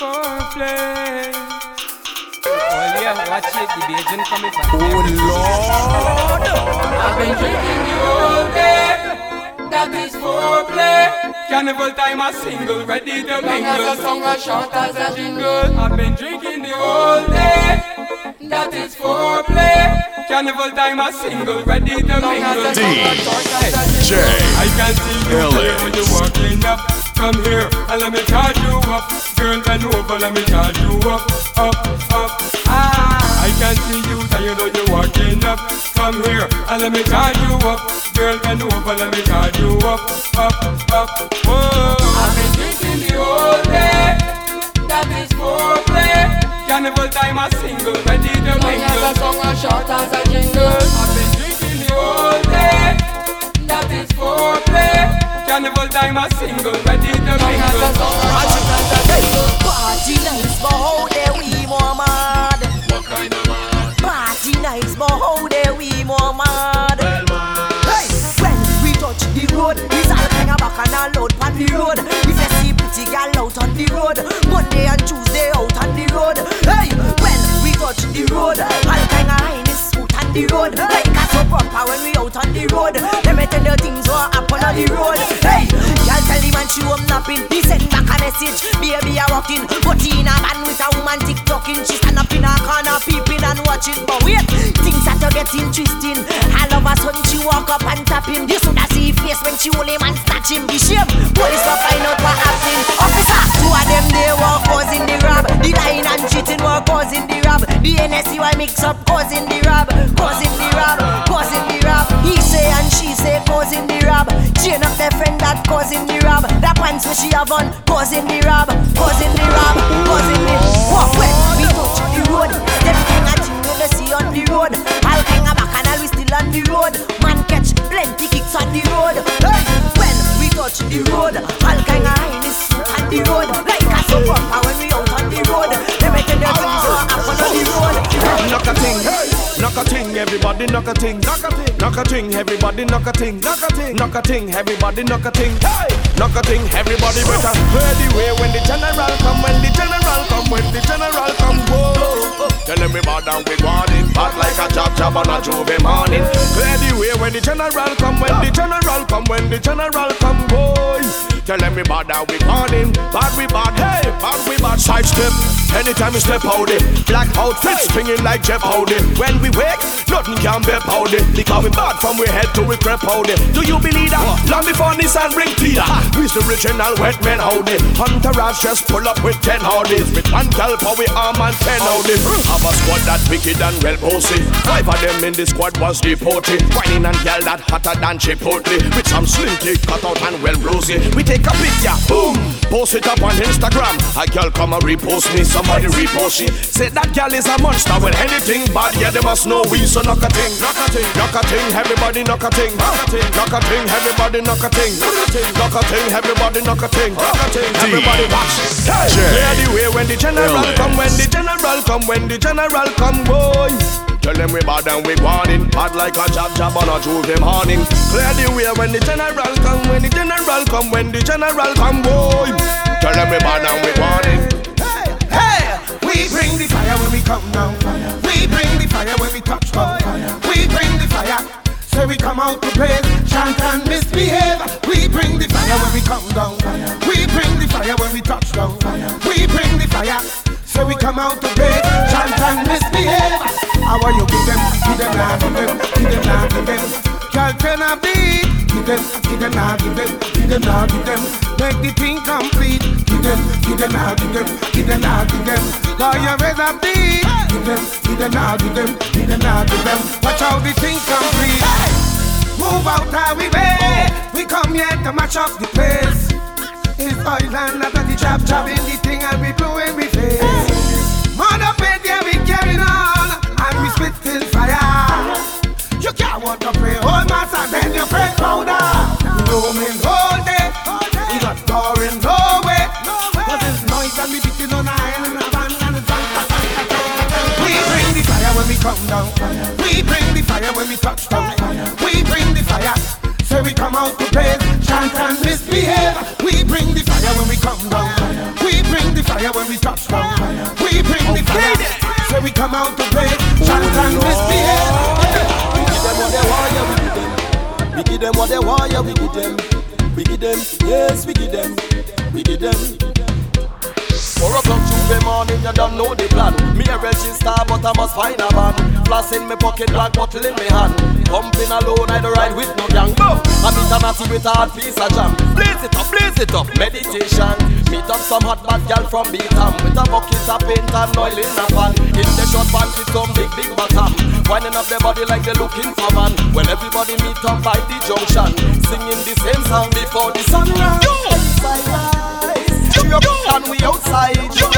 Oh Oh Lord, I've been drinking the whole day. That is foreplay. Carnival time a single, ready to mingle. as a song, as short as a jingle. I've been drinking the whole day. That is foreplay. Carnival time a single, ready to mingle. DJ I can see you walking up. Come here and let me charge you up. Girl, bend over, let me charge you up, up, up. Ah, I can see you and you know you're walking up. Come here and let me charge you up. Girl, bend over, let me charge you up, up, up. Whoa. I've been drinking the whole day. That is foreplay. Carnival time a single, ready to mingle. as a song, as short as a jingle. I've been drinking the whole day. That is foreplay. Carnival time a single, ready to mingle. Party nights, but how they we more mad? What kind of man? Party nights, but how they we more mad? Hey, when we touch the road, it's all of back and all out on the road. If you see pretty gal out on the road, Monday and Tuesday out on the road. Hey, when we touch the road, all kind of highness out on the road. Like proper when we out on the road. Let me tell you things what happen on the road. Hey, y'all tell him and she home napping. He send back a message, baby I walking, but he in a man with a woman TikToking. She stand up in a corner peeping and watching. But wait, things start to get interesting. All of a sudden she walk up and tap him. You shoulda see his face when she hold him and snatch him. He shame. Police will find out what happened. Officer, two of them they were causing the rob. The lying and cheating were causing the rob. The NSC mix up causing the rob, causing the rob, causing the rob. He say and she say causing the rob. Chain up their friend that causing the rob. That pants where she have on causing the rob, causing the rob, causing the. Walk when we touch the road. King and thing you dey see on the road. All kind of back and all we still on the road. Man catch plenty kicks on the road. Hey, when we touch the road, all kind of highness on the road. Like a super when we out on the road. Me tell you things what happen on the road. knock a ting, knock a ting, everybody knock a ting, knock a ting, knock a ting, everybody knock a ting, knock a ting, knock a ting, everybody knock a ting, hey, knock a ting, everybody better. Clear the way when the general come, when the general come, when the general come, whoa. Tell everybody we want it, bad like a jab jab on a J'ouvert morning. Clear the way when the general come, when the general come, when the general come, boy. Tell everybody we want him, bad we bad, hey, bad we bad. Side step, anytime we step out it. Black outfit swinging like Jeff Howdy. When we wake, nothing can be powder. Because we bad from we head to we crep powder. Do you believe that? Long before Nissan bring Tia. We's the original wet men howdy. Hunter Rash just pull up with ten howdies. With one gal for we arm and ten howdy. Have a squad that wicked and well bossy. Five of them in the squad was deported. Whining and gal that hotter than Chipotle. With some slim cut out and well rosy. We take a picture, boom, post it up on Instagram. A gal come and repost me, somebody repost she. Say that gal is a monster with anything bad. Yeah, they must know we so knock a ting, knock a ting, knock a ting, everybody knock a ting, knock a ting, knock a ting, everybody knock a ting, knock a ting, knock a ting, everybody knock a ting, knock a ting, everybody watch. Hey, clear the way when the general come, when the general come, when the general come, boy. Tell them we bad and we warning Bad like a jab jab on a Tuesday morning Clear the way when the general come When the general come When the general come boy Tell them we bad and we warning Hey, we bring the fire when we come down. Fire. We bring the fire when we touch down. Fire. We bring the fire. Say we come out to play, chant and misbehave. We bring the fire when we come down. Fire. We bring the fire when we touch down. Fire. We bring the fire. Say we come out to play, chant and misbehave. How are you give them, give them, give them, give them, give them. Girl, a beat. Give them, give them, now give them, give them, now give them. Make the thing complete. Give them, give them, now give them, give them, now give them. Now you raise a beat. Give them, give them, now give them, give them, now give them. Watch how the thing complete. Move out we way. We come here to match up the place. It's oil and not the chop chop in the thing and we blowing we face. You can't want to play old oh, mass and then you play powder. Roaming all day, you got boring no way. Cause it's noise and we beating on the island of band and a drunk. We bring the fire when we come down. We bring the fire when we touch down. We bring the fire. Say we come out to play, chant and misbehave. We bring the fire when we come down. We bring the fire when we touch down. We bring the fire. Say we come out to play, chant and misbehave give them what they want, yeah, we give them. We give them, yes, we give them. We give them. Four o'clock Tuesday morning, you don't know the plan. Me a register, but I must find a van. Flask in my pocket, black bottle in my hand. Pumping alone, I don't ride with no gang. No, I'm international with a hard piece of jam. Blaze it up, blaze it up, meditation. Meet up some hot bad gal from Beatam with a bucket of paint and oil in a pan. In the short pants with some big big bottom. Winding up their body like they're looking for man. Well, everybody meet up by the junction, singing the same song before the sunrise. Yo! we and we outside.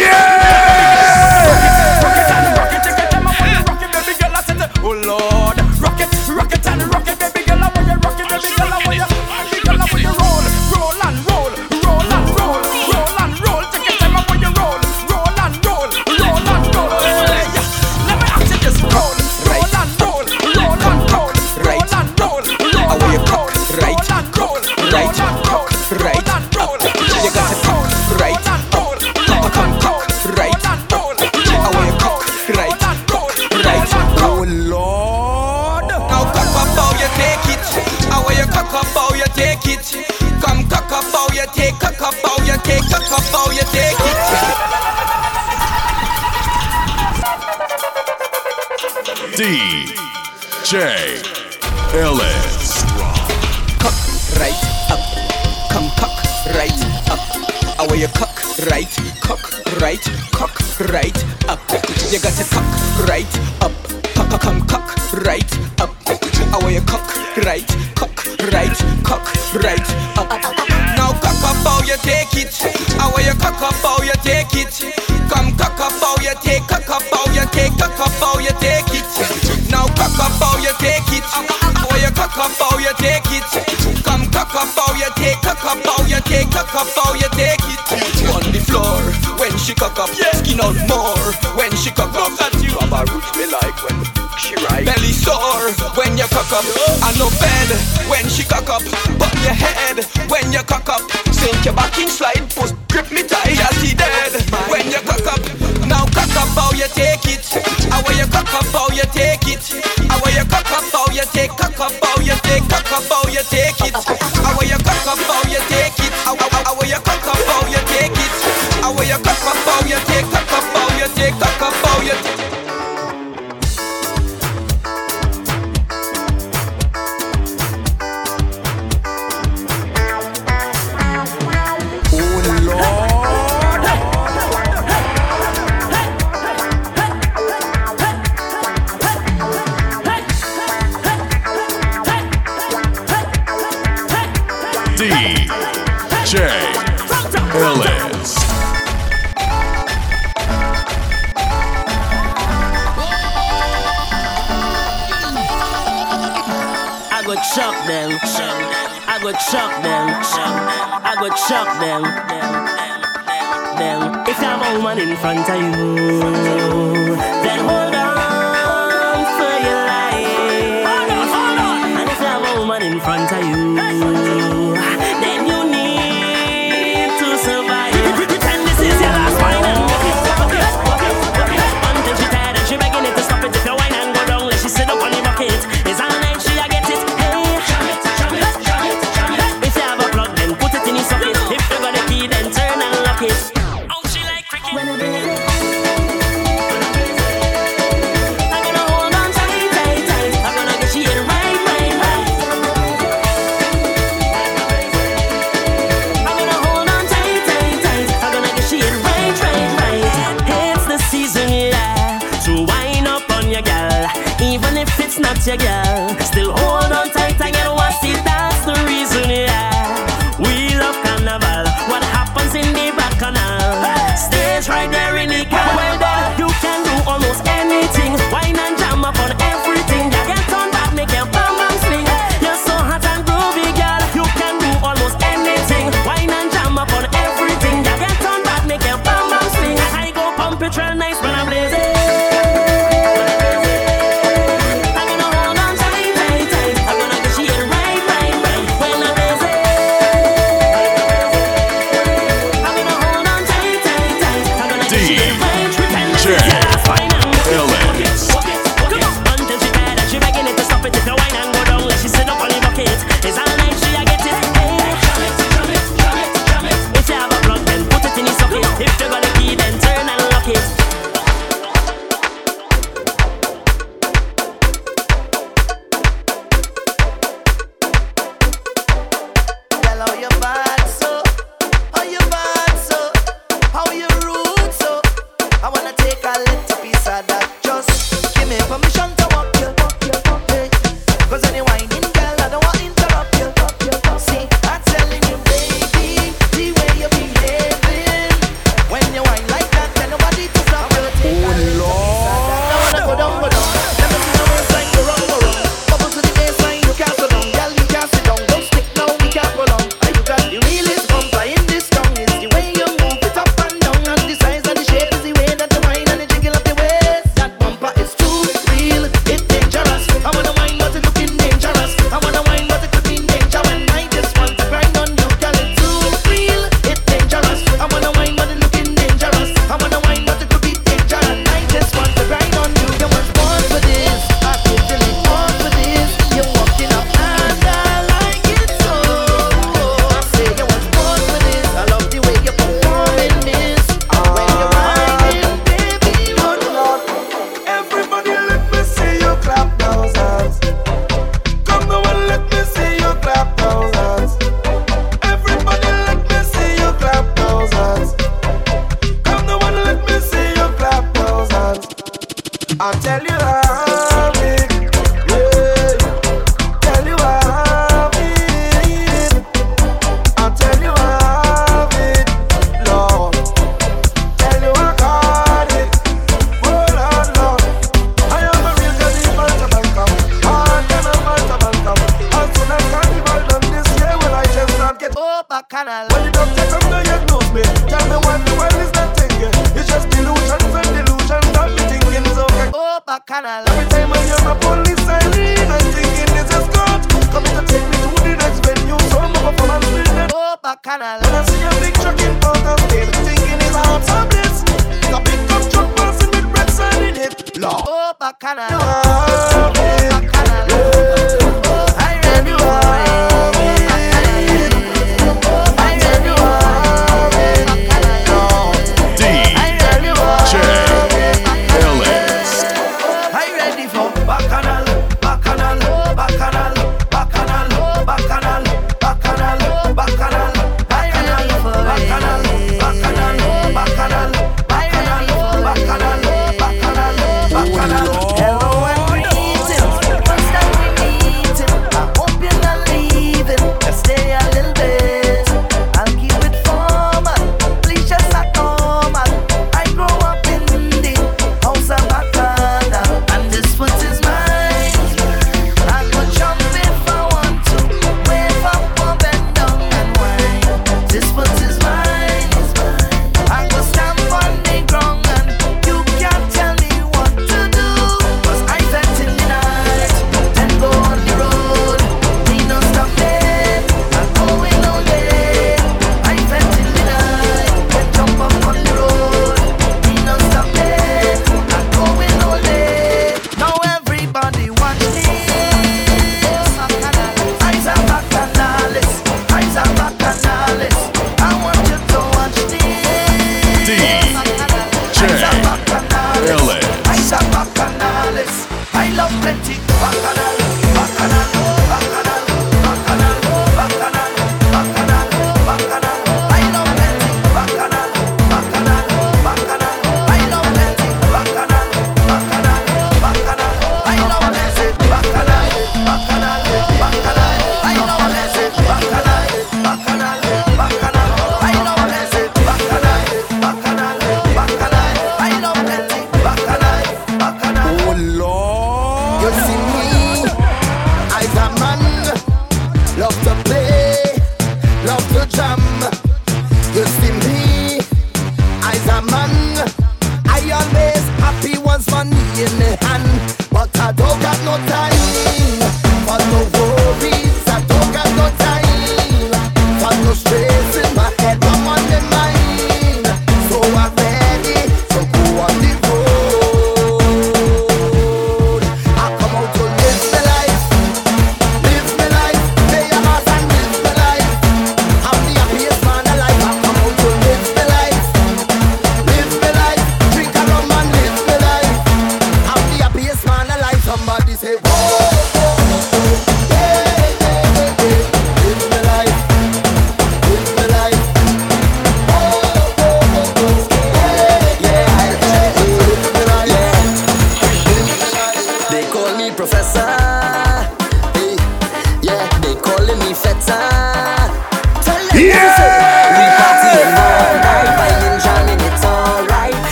Yeah!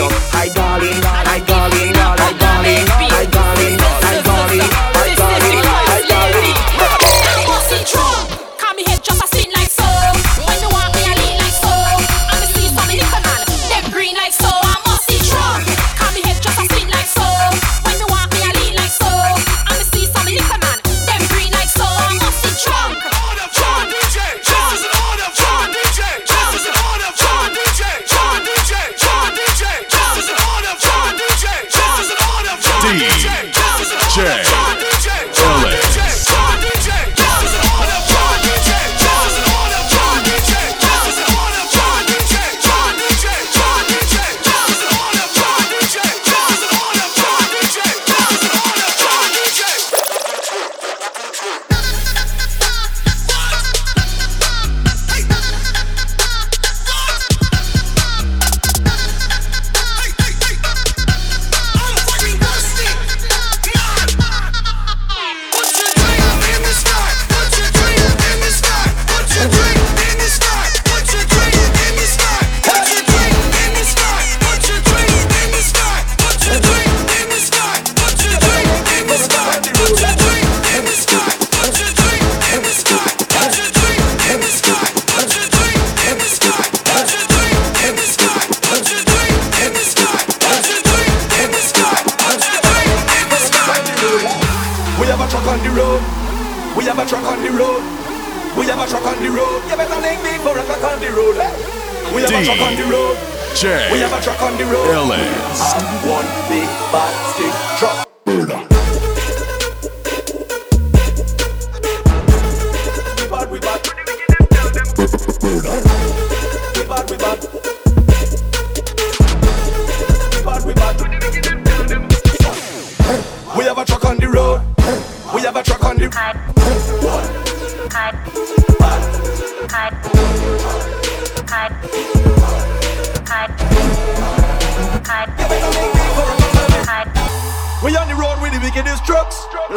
Up. Hi darling, hi darling,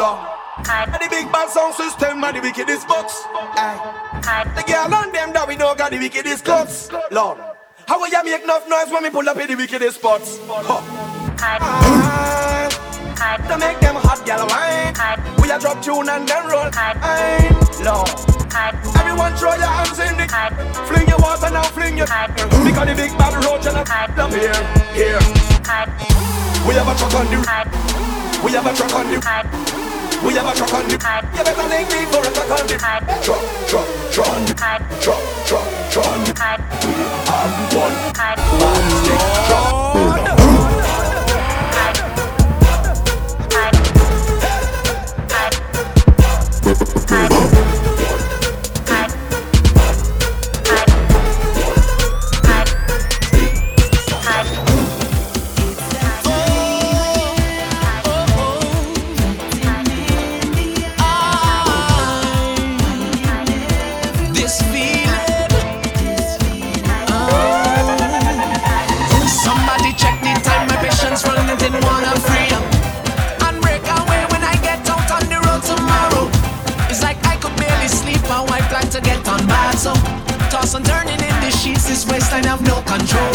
long. And the big bad sound system and the wickedest box. The girl and them that we know got the wickedest clubs. Lord, how will you make enough noise when we pull up in the wickedest spots? Huh. To make them hot girl wine. We a drop tune and then roll. Lord. Everyone throw your hands in the Fling your water now, fling your Because the big bad roach and a here, here We have a truck on the We have a truck on the we have a truck on the You better link me for a truck on the Truck, truck, truck Truck, truck, truck. We have one. Plastic truck. control.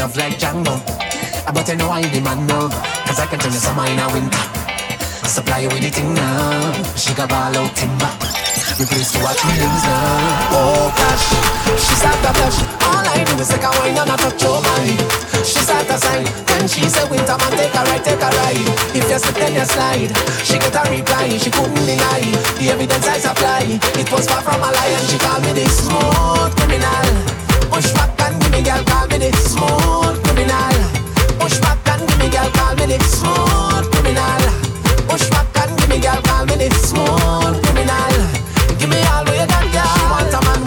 Love like Django. Uh, but you know I demand no, cause I can turn the summer in a winter. Supply you with the thing now. She got ball out timber. Replace to watch me lose now. Oh gosh, she start to. All I do is take a wine and I touch your body. She start to sign, then she say winter man take a ride, take a ride. If you slip then you slide. She get a reply, she couldn't deny. The evidence I supply, it was far from a lie and she called me the smooth criminal. Push back give me girl, call me the smooth criminal. Push back and give me girl, call me the smooth criminal. Push back and give me girl, call me the smooth criminal. Give me all way down, girl. She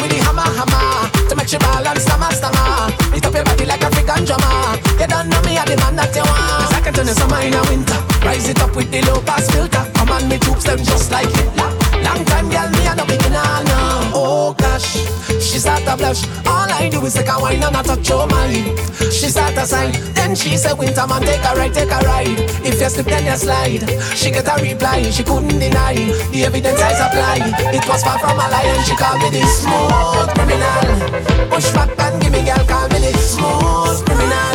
with the hammer, hammer to make she ball and stammer, stammer. Lift up your body like African drummer. You don't know me, I the man that you want. 'Cause I can turn the winter. Rise it up with the low pass filter. Come on, me troops them just like Hitler. To blush. All I do is take a wine and I touch your mind. She start sign, then she said, Winter man, take a ride, take a ride. If you slip, then you slide. She get a reply, she couldn't deny. The evidence I supply, it was far from a lie, and she called me the smooth criminal. Push back and give me girl, call me the smooth criminal.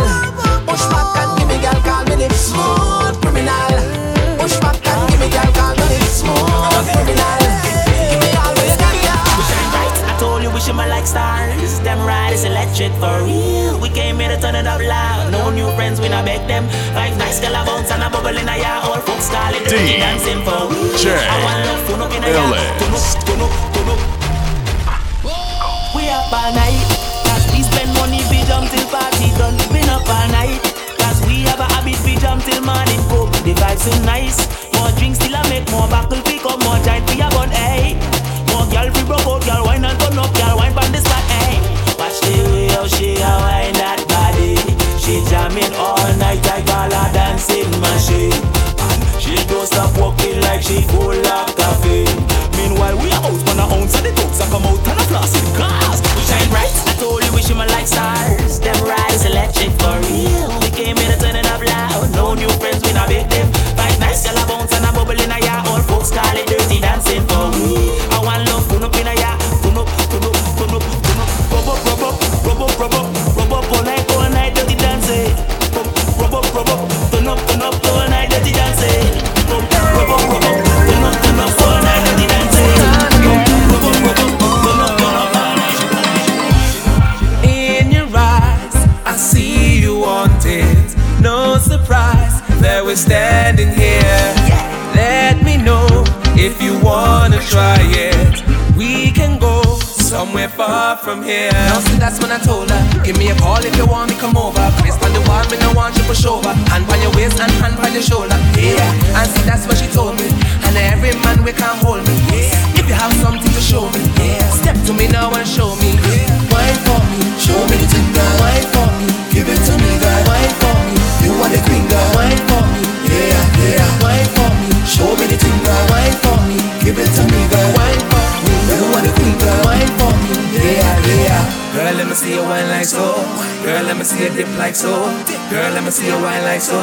Stars. Them ride is electric for real. We came here to turn it up loud. No new friends, we not beg them. Five nice girl a bounce and a bubble in a ya. All folks call it dirty dancing for real. DJ I want love to up in a ya. Ellis. Turn up, turn up, turn. We up all night. Cause we spend money, we jump till party done. We up all night. Cause we have a habit, we jump till morning come. The vibes so nice. More drinks till I make more buckle pick up more giant for your bun, hey. More girl free broke out, girl wine and turn up, girl wine pan the spot, hey. Eh? Watch the way how she a wine that body. She jamming all night, I call her dancing machine. And she don't stop walking like she full of caffeine. Meanwhile, we are out on our own, so the dogs are come out and a floss in cars. We shine bright. I told you we shimmer like stars. Them riders electric for real. We came here to turn it up loud. No new friends, we not big them. Fight nice, girl somewhere far from here. Now see that's when I told her Give me a call if you want me come over. Place on the wall, me no want you push over. Hand on your waist and hand on your shoulder. Yeah, and see that's what she told me. And every man we can hold me. Yeah, if you have something to show me Yeah, step to me now and show me. Wine for me, show me the thing girl Wine for me, give it to me girl. Wine for me, you want the queen girl. Wine for me, yeah, yeah. Wine for me, show me the thing girl Wine for me, give it to me girl. Wine for me, the queen girl Wine for me, yeah, yeah Girl, let me see you wine like so. Girl, let me see you dip like so. Girl, let me see you wine like so.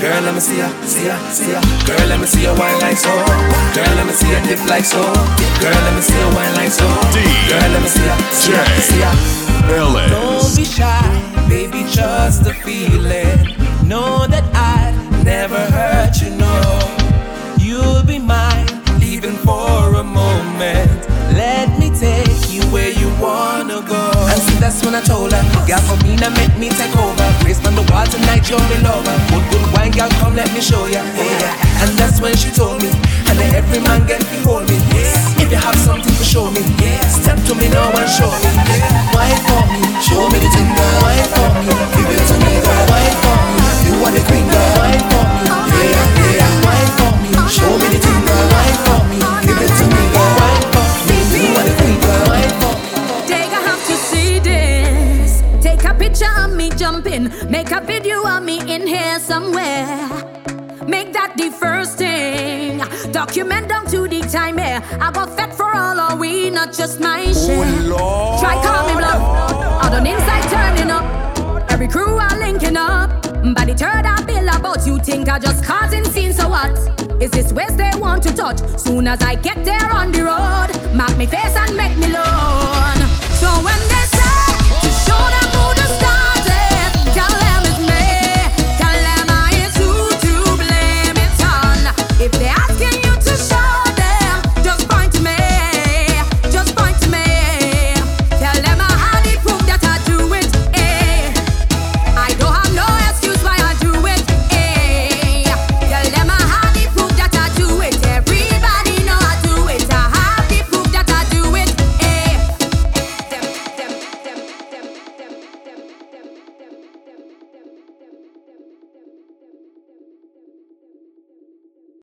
Girl, let me see ya, see ya, see ya. Girl, let me see you wine like so. Girl, let me see you dip like so. Girl, let me see you're in lover. Good, good wine, girl, come let me show ya. Oh, yeah. And that's when she told me, and then every man get behold me. If you have something to show me, step to me now and show me. Wine for me, show me the thing, girl. Wine for me, give it to me, girl. Wine for me, you want the queen, girl. Wine for me, yeah, yeah. Wine for me, show me the thing, girl. Wine for me, give it to me, girl. Wine for me, you want the queen, girl. Take a have to see this. Take a picture of me jumping. Make a video in here somewhere. Make that the first thing. Document down to the time here. I got fed for all of we, not just my oh, share. Try call me bluff. Out on inside turning up. Every crew are linking up. By the third I bill about you think I just causing scenes, so what? Is this ways they want to touch? Soon as I get there on the road, mark me face and make me low.